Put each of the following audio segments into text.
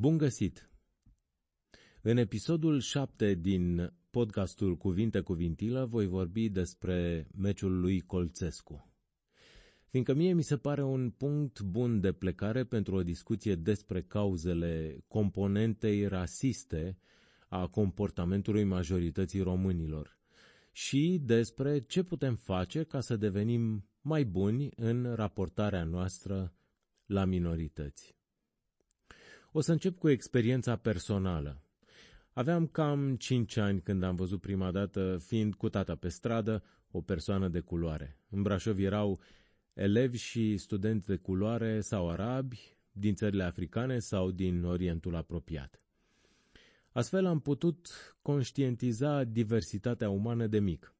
Bun găsit! În episodul 7 din podcastul Cuvinte Cuvintilă voi vorbi despre meciul lui Colțescu. Fiindcă mie mi se pare un punct bun de plecare pentru o discuție despre cauzele componentei rasiste a comportamentului majorității românilor și despre ce putem face ca să devenim mai buni în raportarea noastră la minorități. O să încep cu experiența personală. Aveam cam 5 ani când am văzut prima dată, fiind cu tata pe stradă, o persoană de culoare. În Brașov erau elevi și studenți de culoare sau arabi, din țările africane sau din Orientul apropiat. Astfel am putut conștientiza diversitatea umană de mic.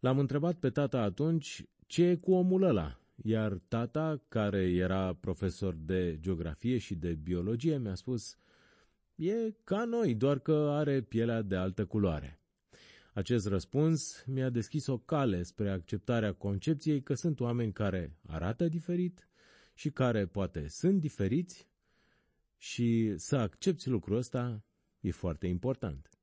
L-am întrebat pe tata atunci ce e cu omul ăla, iar tata, care era profesor de geografie și de biologie, mi-a spus, e ca noi, doar că are pielea de altă culoare. Acest răspuns mi-a deschis o cale spre acceptarea concepției că sunt oameni care arată diferit și care poate sunt diferiți și să accepti lucrul ăsta e foarte important.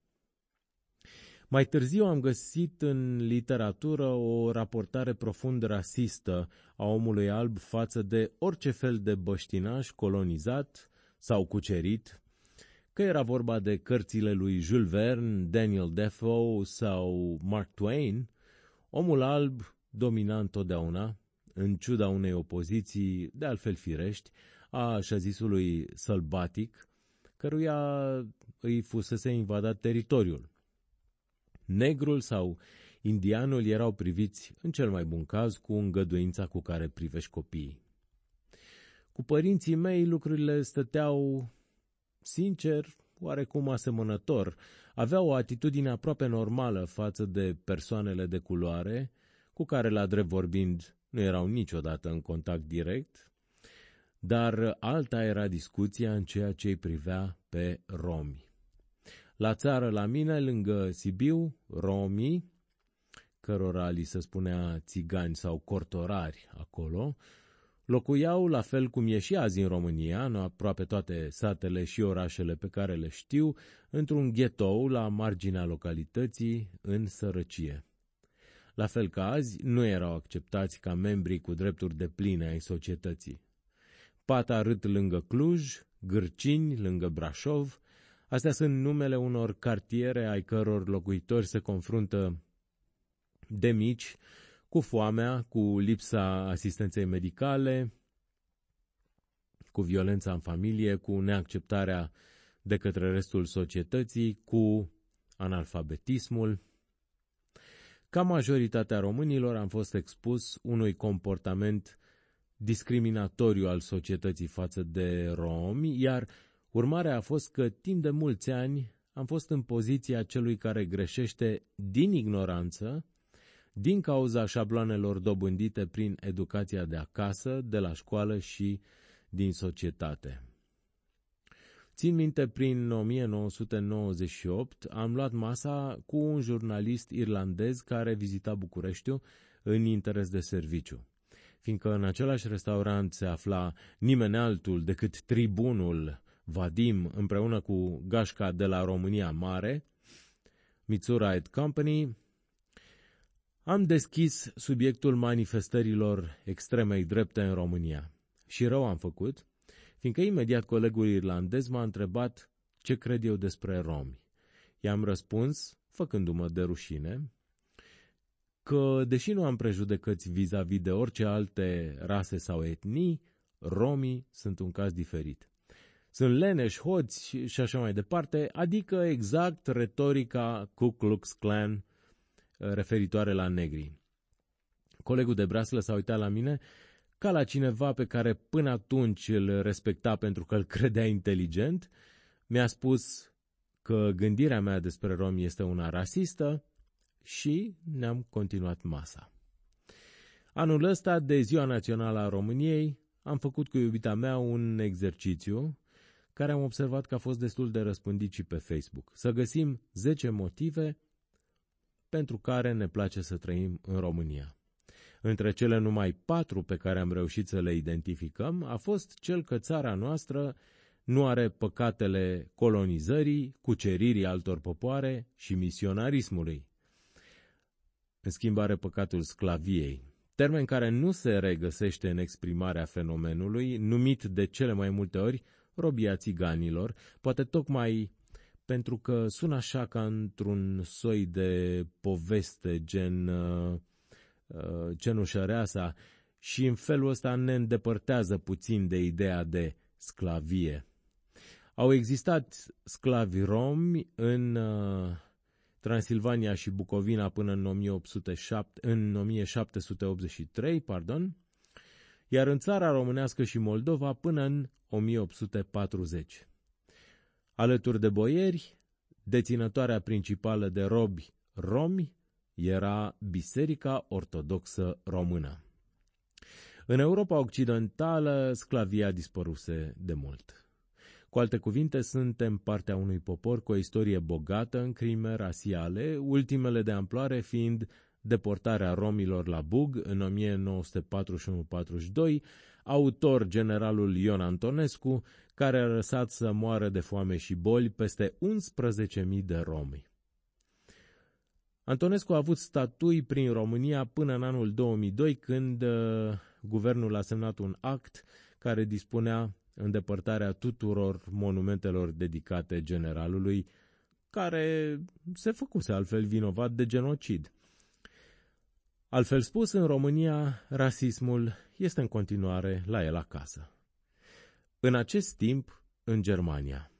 Mai târziu am găsit în literatură o raportare profund rasistă a omului alb față de orice fel de băștinaș colonizat sau cucerit, că era vorba de cărțile lui Jules Verne, Daniel Defoe sau Mark Twain, omul alb domina întotdeauna, în ciuda unei opoziții, de altfel firești, a așa zisului sălbatic, căruia îi fusese invadat teritoriul. Negrul sau indianul erau priviți, în cel mai bun caz, cu îngăduința cu care privești copiii. Cu părinții mei lucrurile stăteau, sincer, oarecum asemănător. Aveau o atitudine aproape normală față de persoanele de culoare, cu care, la drept vorbind, nu erau niciodată în contact direct, dar alta era discuția în ceea ce îi privea pe romi. La țară, la mine, lângă Sibiu, romii, cărora li se spunea țigani sau cortorari acolo, locuiau la fel cum e și azi în România, în aproape toate satele și orașele pe care le știu, într-un ghetou la marginea localității, în sărăcie. La fel ca azi, nu erau acceptați ca membri cu drepturi de pline ai societății. Pata rât lângă Cluj, Gârcini lângă Brașov, Astea sunt numele unor cartiere ai căror locuitori se confruntă de mici cu foamea, cu lipsa asistenței medicale, cu violența în familie, cu neacceptarea de către restul societății, cu analfabetismul. Ca majoritatea românilor am fost expus unui comportament discriminatoriu al societății față de romi, iar Urmarea a fost că timp de mulți ani am fost în poziția celui care greșește din ignoranță, din cauza șabloanelor dobândite prin educația de acasă, de la școală și din societate. Țin minte, prin 1998 am luat masa cu un jurnalist irlandez care vizita Bucureștiul în interes de serviciu. Fiindcă în același restaurant se afla nimeni altul decât tribunul Vadim împreună cu gașca de la România Mare, Mitsura Company, am deschis subiectul manifestărilor extremei drepte în România. Și rău am făcut, fiindcă imediat colegul irlandez m-a întrebat ce cred eu despre romi. I-am răspuns, făcându-mă de rușine, că, deși nu am prejudecăți vis-a-vis de orice alte rase sau etnii, romii sunt un caz diferit sunt leneși, hoți și așa mai departe, adică exact retorica Ku Klux Klan uh, referitoare la negri. Colegul de braslă s-a uitat la mine ca la cineva pe care până atunci îl respecta pentru că îl credea inteligent, mi-a spus că gândirea mea despre romi este una rasistă și ne-am continuat masa. Anul ăsta, de Ziua Națională a României, am făcut cu iubita mea un exercițiu care am observat că a fost destul de răspândit și pe Facebook. Să găsim 10 motive pentru care ne place să trăim în România. Între cele numai patru pe care am reușit să le identificăm a fost cel că țara noastră nu are păcatele colonizării, cuceririi altor popoare și misionarismului. În schimb are păcatul sclaviei, termen care nu se regăsește în exprimarea fenomenului, numit de cele mai multe ori robia țiganilor, poate tocmai pentru că sună așa ca într-un soi de poveste gen uh, uh, cenușăreasa și în felul ăsta ne îndepărtează puțin de ideea de sclavie. Au existat sclavi romi în uh, Transilvania și Bucovina până în, 1807, în 1783, pardon, iar în țara românească și Moldova până în 1840. Alături de boieri, deținătoarea principală de robi romi era Biserica Ortodoxă Română. În Europa Occidentală, sclavia dispăruse de mult. Cu alte cuvinte, suntem partea unui popor cu o istorie bogată în crime rasiale, ultimele de amploare fiind deportarea romilor la Bug în 1941-42, autor generalul Ion Antonescu, care a lăsat să moară de foame și boli peste 11.000 de romi. Antonescu a avut statui prin România până în anul 2002, când uh, guvernul a semnat un act care dispunea îndepărtarea tuturor monumentelor dedicate generalului, care se făcuse altfel vinovat de genocid. Altfel spus, în România, rasismul este în continuare la el acasă. În acest timp, în Germania.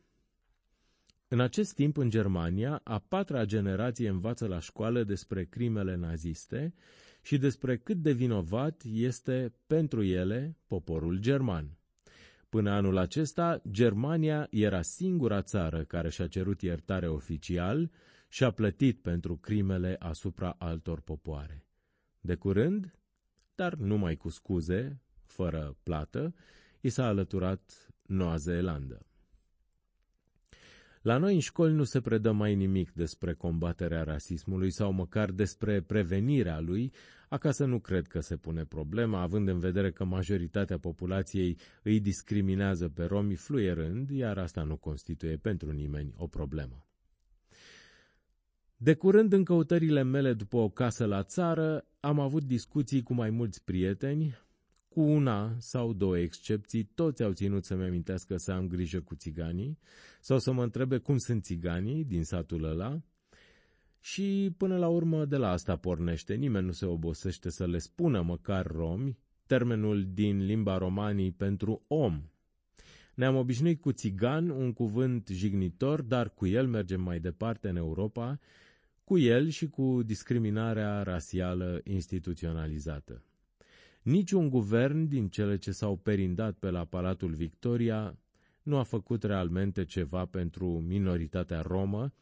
În acest timp, în Germania, a patra generație învață la școală despre crimele naziste și despre cât de vinovat este pentru ele poporul german. Până anul acesta, Germania era singura țară care și-a cerut iertare oficial și a plătit pentru crimele asupra altor popoare. De curând, dar numai cu scuze, fără plată, i s-a alăturat Noua Zeelandă. La noi în școli nu se predă mai nimic despre combaterea rasismului sau măcar despre prevenirea lui, acasă nu cred că se pune problema, având în vedere că majoritatea populației îi discriminează pe romi fluierând, iar asta nu constituie pentru nimeni o problemă. De curând, în căutările mele după o casă la țară, am avut discuții cu mai mulți prieteni, cu una sau două excepții, toți au ținut să-mi amintească să am grijă cu țiganii sau să mă întrebe cum sunt țiganii din satul ăla și până la urmă de la asta pornește. Nimeni nu se obosește să le spună măcar romi, termenul din limba romanii pentru om. Ne-am obișnuit cu țigan, un cuvânt jignitor, dar cu el mergem mai departe în Europa, cu el și cu discriminarea rasială instituționalizată. Niciun guvern din cele ce s-au perindat pe la Palatul Victoria nu a făcut realmente ceva pentru minoritatea romă,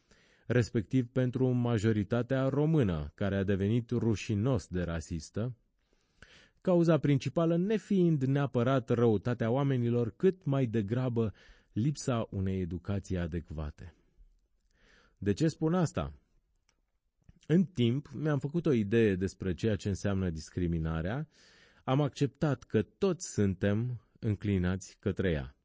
respectiv pentru majoritatea română, care a devenit rușinos de rasistă, cauza principală nefiind neapărat răutatea oamenilor, cât mai degrabă lipsa unei educații adecvate. De ce spun asta? În timp mi-am făcut o idee despre ceea ce înseamnă discriminarea am acceptat că toți suntem înclinați către ea.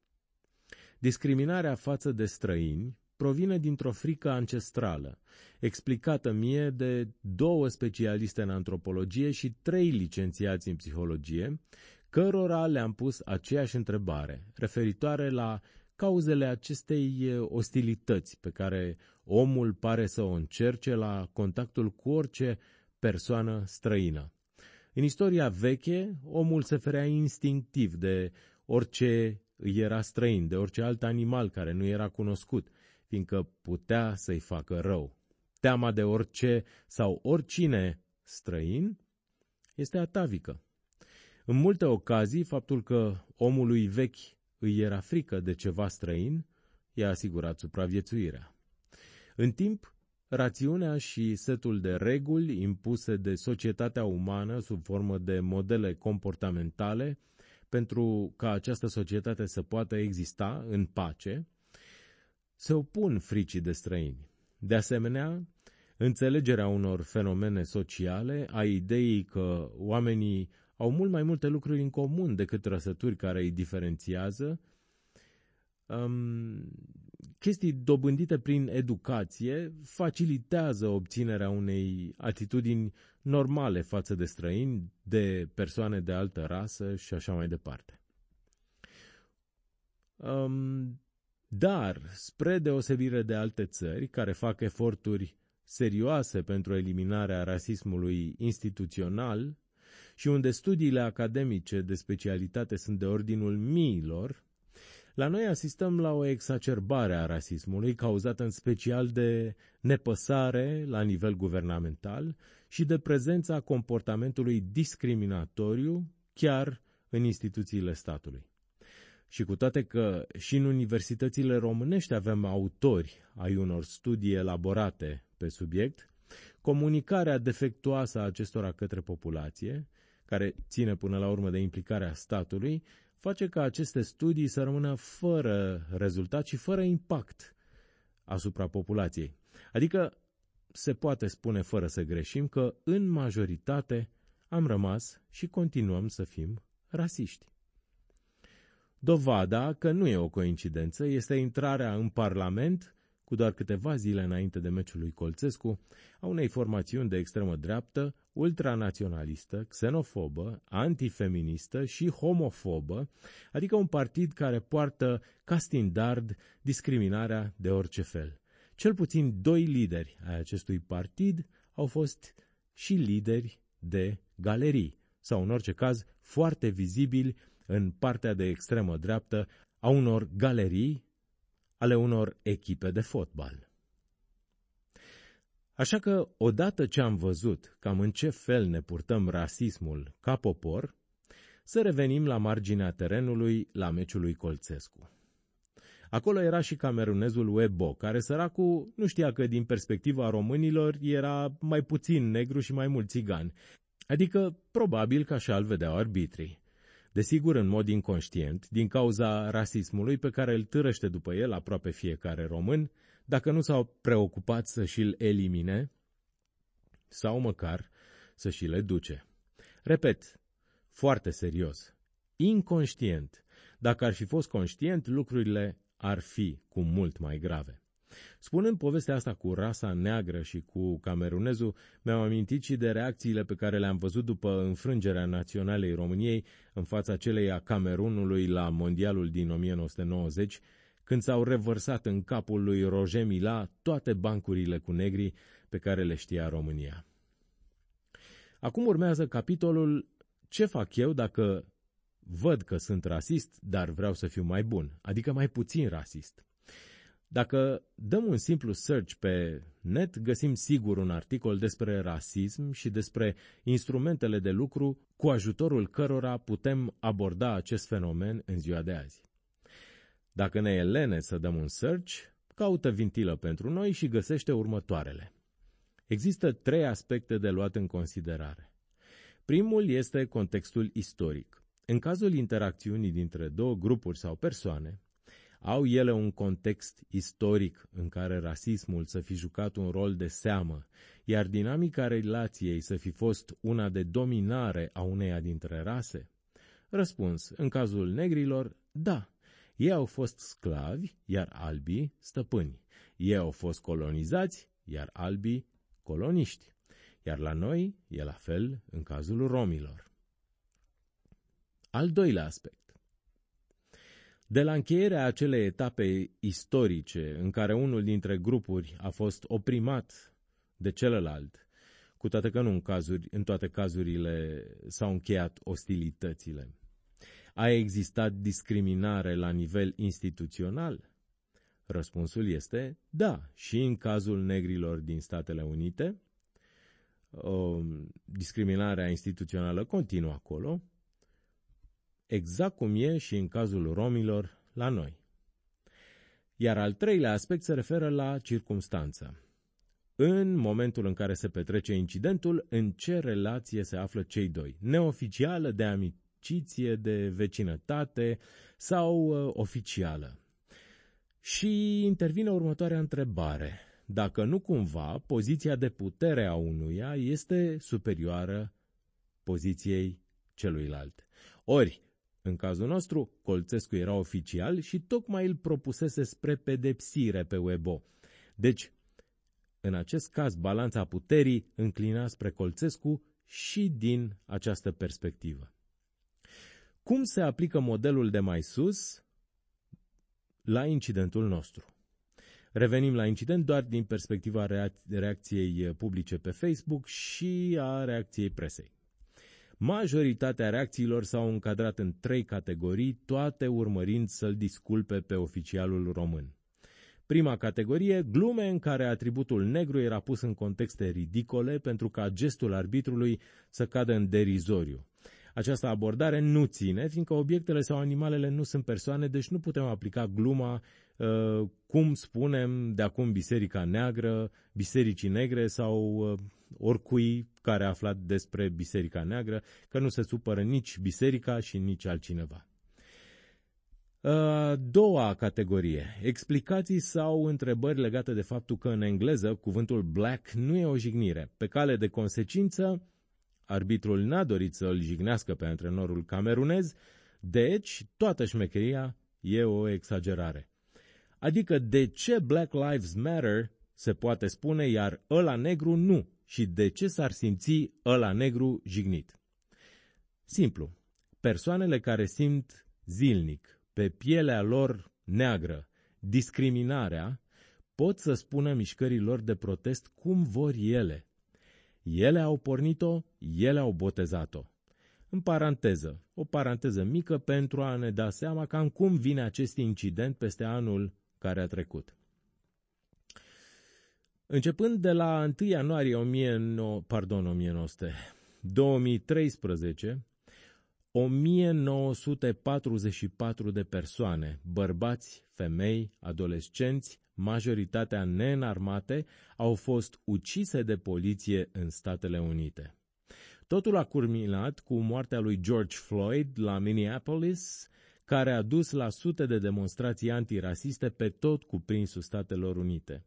Discriminarea față de străini provine dintr-o frică ancestrală, explicată mie de două specialiste în antropologie și trei licențiați în psihologie, cărora le-am pus aceeași întrebare, referitoare la cauzele acestei ostilități pe care omul pare să o încerce la contactul cu orice persoană străină. În istoria veche, omul se ferea instinctiv de orice îi era străin, de orice alt animal care nu era cunoscut, fiindcă putea să-i facă rău. Teama de orice sau oricine străin este atavică. În multe ocazii, faptul că omului vechi îi era frică de ceva străin i-a asigurat supraviețuirea. În timp, Rațiunea și setul de reguli impuse de societatea umană sub formă de modele comportamentale pentru ca această societate să poată exista în pace, se opun fricii de străini. De asemenea, înțelegerea unor fenomene sociale, a ideii că oamenii au mult mai multe lucruri în comun decât trăsături care îi diferențiază, um, chestii dobândite prin educație facilitează obținerea unei atitudini normale față de străini, de persoane de altă rasă și așa mai departe. Um, dar, spre deosebire de alte țări care fac eforturi serioase pentru eliminarea rasismului instituțional și unde studiile academice de specialitate sunt de ordinul miilor, la noi asistăm la o exacerbare a rasismului cauzată în special de nepăsare la nivel guvernamental și de prezența comportamentului discriminatoriu chiar în instituțiile statului. Și cu toate că și în universitățile românești avem autori ai unor studii elaborate pe subiect, comunicarea defectuoasă a acestora către populație, care ține până la urmă de implicarea statului, face ca aceste studii să rămână fără rezultat și fără impact asupra populației. Adică se poate spune fără să greșim că în majoritate am rămas și continuăm să fim rasiști. Dovada că nu e o coincidență este intrarea în Parlament, cu doar câteva zile înainte de meciul lui Colțescu, a unei formațiuni de extremă dreaptă, ultranaționalistă, xenofobă, antifeministă și homofobă, adică un partid care poartă ca standard discriminarea de orice fel. Cel puțin doi lideri ai acestui partid au fost și lideri de galerii, sau în orice caz foarte vizibili în partea de extremă dreaptă a unor galerii ale unor echipe de fotbal. Așa că, odată ce am văzut cam în ce fel ne purtăm rasismul ca popor, să revenim la marginea terenului la meciul lui Colțescu. Acolo era și camerunezul Webo, care săracul nu știa că din perspectiva românilor era mai puțin negru și mai mult țigan, adică probabil că așa îl vedeau arbitrii. Desigur, în mod inconștient, din cauza rasismului pe care îl târăște după el aproape fiecare român, dacă nu s-au preocupat să și-l elimine sau măcar să și le duce. Repet, foarte serios, inconștient. Dacă ar fi fost conștient, lucrurile ar fi cu mult mai grave. Spunând povestea asta cu rasa neagră și cu camerunezul, mi-am amintit și de reacțiile pe care le-am văzut după înfrângerea naționalei României în fața celei a Camerunului la Mondialul din 1990, când s-au revărsat în capul lui Roger Mila toate bancurile cu negri pe care le știa România. Acum urmează capitolul Ce fac eu dacă văd că sunt rasist, dar vreau să fiu mai bun, adică mai puțin rasist. Dacă dăm un simplu search pe net, găsim sigur un articol despre rasism și despre instrumentele de lucru cu ajutorul cărora putem aborda acest fenomen în ziua de azi. Dacă ne e lene să dăm un search, caută vintilă pentru noi și găsește următoarele. Există trei aspecte de luat în considerare. Primul este contextul istoric. În cazul interacțiunii dintre două grupuri sau persoane, au ele un context istoric în care rasismul să fi jucat un rol de seamă, iar dinamica relației să fi fost una de dominare a uneia dintre rase? Răspuns, în cazul negrilor, da. Ei au fost sclavi, iar albii stăpâni. Ei au fost colonizați, iar albii coloniști. Iar la noi e la fel în cazul romilor. Al doilea aspect. De la încheierea acelei etape istorice în care unul dintre grupuri a fost oprimat de celălalt, cu toate că nu în, cazuri, în toate cazurile s-au încheiat ostilitățile, a existat discriminare la nivel instituțional? Răspunsul este da, și în cazul negrilor din Statele Unite, o, discriminarea instituțională continuă acolo, exact cum e și în cazul romilor la noi. Iar al treilea aspect se referă la circumstanță. În momentul în care se petrece incidentul, în ce relație se află cei doi? Neoficială, de amiciție, de vecinătate sau uh, oficială? Și intervine următoarea întrebare. Dacă nu cumva poziția de putere a unuia este superioară poziției celuilalt. Ori, În cazul nostru, Colțescu era oficial și tocmai îl propusese spre pedepsire pe Webo. Deci, în acest caz, balanța puterii înclina spre Colțescu și din această perspectivă. Cum se aplică modelul de mai sus la incidentul nostru? Revenim la incident doar din perspectiva reacției publice pe Facebook și a reacției presei. Majoritatea reacțiilor s-au încadrat în trei categorii, toate urmărind să-l disculpe pe oficialul român. Prima categorie, glume în care atributul negru era pus în contexte ridicole pentru ca gestul arbitrului să cadă în derizoriu. Această abordare nu ține, fiindcă obiectele sau animalele nu sunt persoane, deci nu putem aplica gluma uh, cum spunem de acum biserica neagră, bisericii negre sau uh, oricui care a aflat despre biserica neagră, că nu se supără nici biserica și nici altcineva. Uh, doua categorie. Explicații sau întrebări legate de faptul că în engleză cuvântul black nu e o jignire. Pe cale de consecință, arbitrul n-a dorit să îl jignească pe antrenorul camerunez, deci toată șmecheria e o exagerare. Adică de ce Black Lives Matter se poate spune, iar ăla negru nu? Și de ce s-ar simți ăla negru jignit? Simplu. Persoanele care simt zilnic pe pielea lor neagră discriminarea, pot să spună mișcărilor de protest cum vor ele. Ele au pornit-o, ele au botezat-o. În paranteză, o paranteză mică pentru a ne da seama cam cum vine acest incident peste anul care a trecut. Începând de la 1 ianuarie 19, pardon, 1900, 2013, 1944 de persoane, bărbați, femei, adolescenți, majoritatea neînarmate, au fost ucise de poliție în Statele Unite. Totul a culminat cu moartea lui George Floyd la Minneapolis, care a dus la sute de demonstrații antirasiste pe tot cuprinsul Statelor Unite.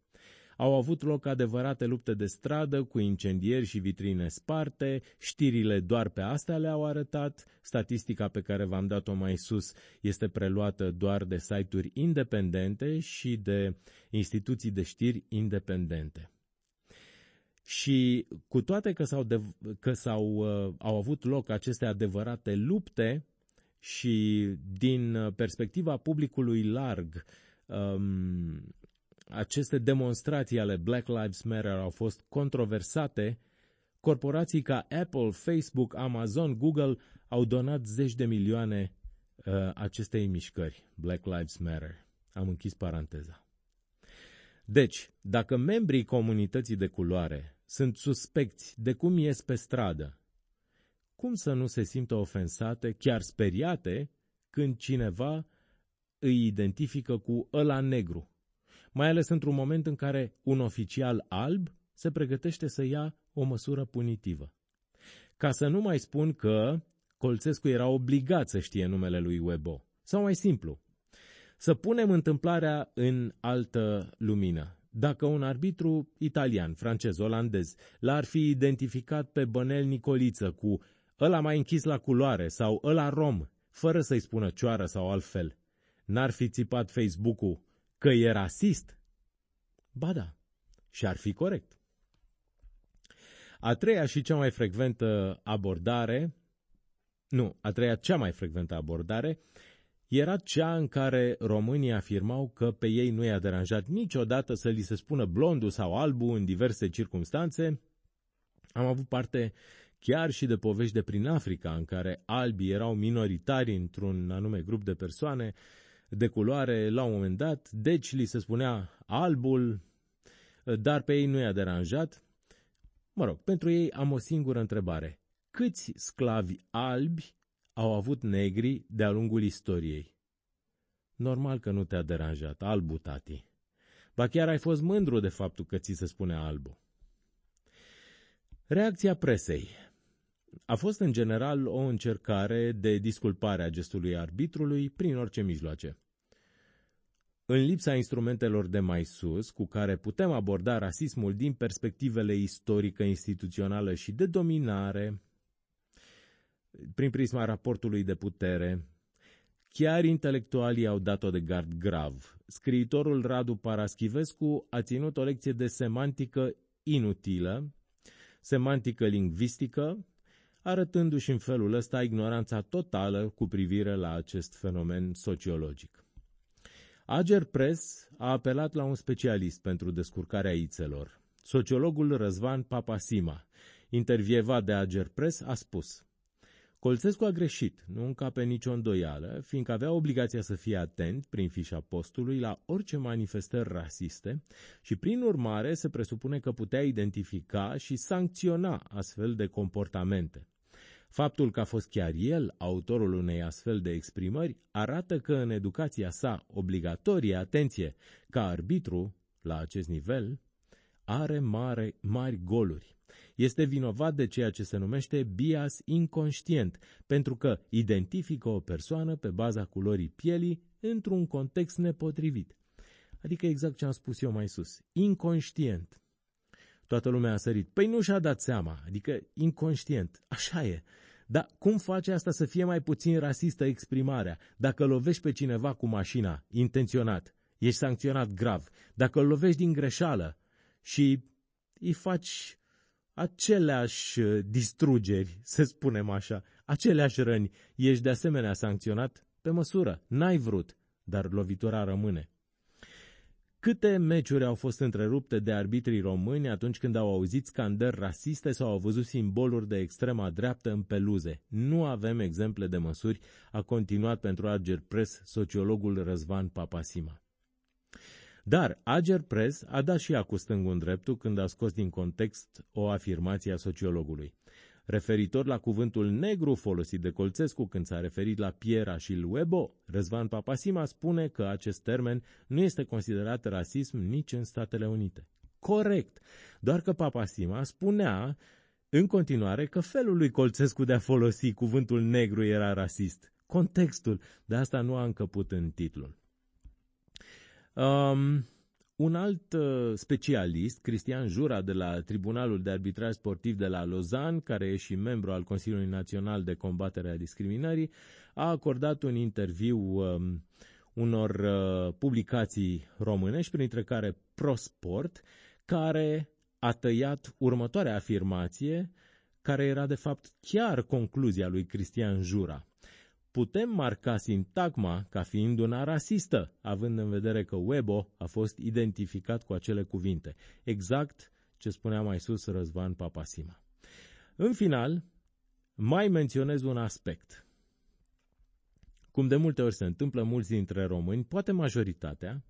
Au avut loc adevărate lupte de stradă cu incendieri și vitrine sparte, știrile doar pe astea le-au arătat, statistica pe care v-am dat-o mai sus este preluată doar de site-uri independente și de instituții de știri independente. Și cu toate că, s-au, de, că s-au, uh, au avut loc aceste adevărate lupte și din perspectiva publicului larg, um, aceste demonstrații ale Black Lives Matter au fost controversate, corporații ca Apple, Facebook, Amazon, Google au donat zeci de milioane uh, acestei mișcări, Black Lives Matter. Am închis paranteza. Deci, dacă membrii comunității de culoare sunt suspecți de cum ies pe stradă, cum să nu se simtă ofensate, chiar speriate, când cineva îi identifică cu ăla negru? Mai ales într-un moment în care un oficial alb se pregătește să ia o măsură punitivă. Ca să nu mai spun că Colțescu era obligat să știe numele lui Webo. Sau mai simplu, să punem întâmplarea în altă lumină. Dacă un arbitru italian, francez, olandez l-ar fi identificat pe Bănel Nicoliță cu ăla mai închis la culoare sau ăla rom, fără să-i spună cioară sau altfel, n-ar fi țipat Facebook-ul că e rasist? Ba da, și ar fi corect. A treia și cea mai frecventă abordare, nu, a treia cea mai frecventă abordare, era cea în care românii afirmau că pe ei nu i-a deranjat niciodată să li se spună blondul sau albu în diverse circunstanțe. Am avut parte chiar și de povești de prin Africa, în care albii erau minoritari într-un anume grup de persoane de culoare la un moment dat, deci li se spunea albul, dar pe ei nu i-a deranjat. Mă rog, pentru ei am o singură întrebare. Câți sclavi albi au avut negri de-a lungul istoriei? Normal că nu te-a deranjat, albu, tati. Ba chiar ai fost mândru de faptul că ți se spune albu. Reacția presei a fost în general o încercare de disculpare a gestului arbitrului prin orice mijloace. În lipsa instrumentelor de mai sus, cu care putem aborda rasismul din perspectivele istorică, instituțională și de dominare, prin prisma raportului de putere, chiar intelectualii au dat-o de gard grav. Scriitorul Radu Paraschivescu a ținut o lecție de semantică inutilă, semantică lingvistică, arătându-și în felul ăsta ignoranța totală cu privire la acest fenomen sociologic. Ager Press a apelat la un specialist pentru descurcarea ițelor. Sociologul Răzvan Papasima, intervievat de Ager Press, a spus Colțescu a greșit, nu încape nicio îndoială, fiindcă avea obligația să fie atent, prin fișa postului, la orice manifestări rasiste și, prin urmare, se presupune că putea identifica și sancționa astfel de comportamente. Faptul că a fost chiar el autorul unei astfel de exprimări arată că în educația sa obligatorie, atenție, ca arbitru, la acest nivel, are mare, mari goluri. Este vinovat de ceea ce se numește bias inconștient, pentru că identifică o persoană pe baza culorii pielii într-un context nepotrivit. Adică exact ce am spus eu mai sus. Inconștient. Toată lumea a sărit. Păi nu și-a dat seama, adică inconștient. Așa e. Dar cum face asta să fie mai puțin rasistă exprimarea? Dacă lovești pe cineva cu mașina, intenționat, ești sancționat grav. Dacă îl lovești din greșeală și îi faci aceleași uh, distrugeri, să spunem așa, aceleași răni, ești de asemenea sancționat pe măsură. N-ai vrut, dar lovitura rămâne. Câte meciuri au fost întrerupte de arbitrii români atunci când au auzit scandări rasiste sau au văzut simboluri de extrema dreaptă în peluze? Nu avem exemple de măsuri, a continuat pentru Arger Press sociologul Răzvan Papasima. Dar Ager Press a dat și ea cu stângul în dreptul când a scos din context o afirmație a sociologului. Referitor la cuvântul negru folosit de Colțescu când s-a referit la Piera și Luebo, Răzvan Papasima spune că acest termen nu este considerat rasism nici în Statele Unite. Corect, doar că Papasima spunea în continuare că felul lui Colțescu de a folosi cuvântul negru era rasist. Contextul, de asta nu a încăput în titlul. Um, un alt uh, specialist, Cristian Jura, de la Tribunalul de Arbitraj Sportiv de la Lausanne, care e și membru al Consiliului Național de Combatere a Discriminării, a acordat un interviu um, unor uh, publicații românești, printre care ProSport, care a tăiat următoarea afirmație, care era de fapt chiar concluzia lui Cristian Jura putem marca sintagma ca fiind una rasistă, având în vedere că Webo a fost identificat cu acele cuvinte. Exact ce spunea mai sus Răzvan Papasima. În final, mai menționez un aspect. Cum de multe ori se întâmplă, mulți dintre români, poate majoritatea,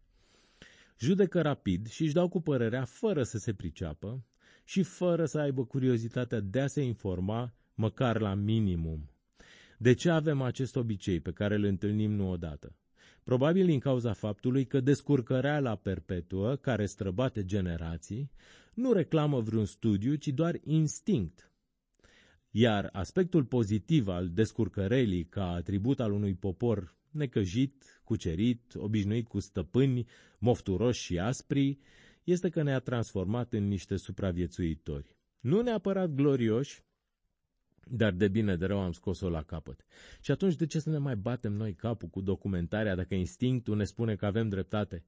judecă rapid și își dau cu părerea fără să se priceapă și fără să aibă curiozitatea de a se informa, măcar la minimum. De ce avem acest obicei pe care îl întâlnim nu odată? Probabil din cauza faptului că descurcăreala perpetuă, care străbate generații, nu reclamă vreun studiu, ci doar instinct. Iar aspectul pozitiv al descurcărelii ca atribut al unui popor necăjit, cucerit, obișnuit cu stăpâni, mofturoși și aspri, este că ne-a transformat în niște supraviețuitori. Nu neapărat glorioși, dar de bine de rău am scos-o la capăt. Și atunci de ce să ne mai batem noi capul cu documentarea dacă instinctul ne spune că avem dreptate?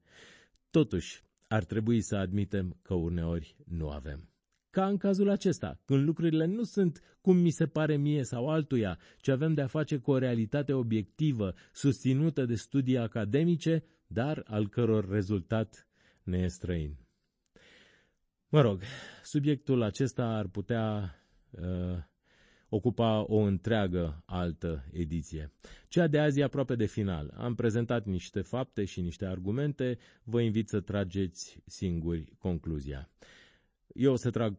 Totuși, ar trebui să admitem că uneori nu avem. Ca în cazul acesta, când lucrurile nu sunt cum mi se pare mie sau altuia, ci avem de a face cu o realitate obiectivă, susținută de studii academice, dar al căror rezultat ne e străin. Mă rog, subiectul acesta ar putea uh, ocupa o întreagă altă ediție. Cea de azi e aproape de final. Am prezentat niște fapte și niște argumente, vă invit să trageți singuri concluzia. Eu o să trag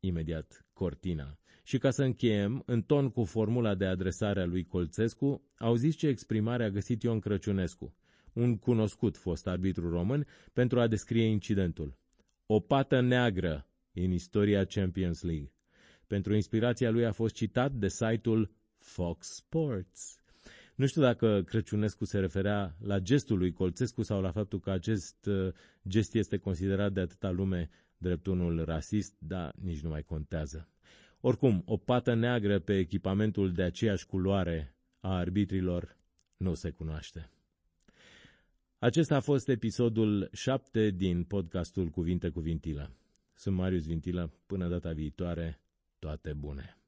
imediat cortina. Și ca să încheiem, în ton cu formula de adresare a lui Colțescu, auziți ce exprimare a găsit Ion Crăciunescu, un cunoscut fost arbitru român, pentru a descrie incidentul. O pată neagră în istoria Champions League. Pentru inspirația lui a fost citat de site-ul Fox Sports. Nu știu dacă Crăciunescu se referea la gestul lui Colțescu sau la faptul că acest uh, gest este considerat de atâta lume drept unul rasist, dar nici nu mai contează. Oricum, o pată neagră pe echipamentul de aceeași culoare a arbitrilor nu se cunoaște. Acesta a fost episodul 7 din podcastul Cuvinte cu Vintilă. Sunt Marius Vintilă, până data viitoare, toate bune!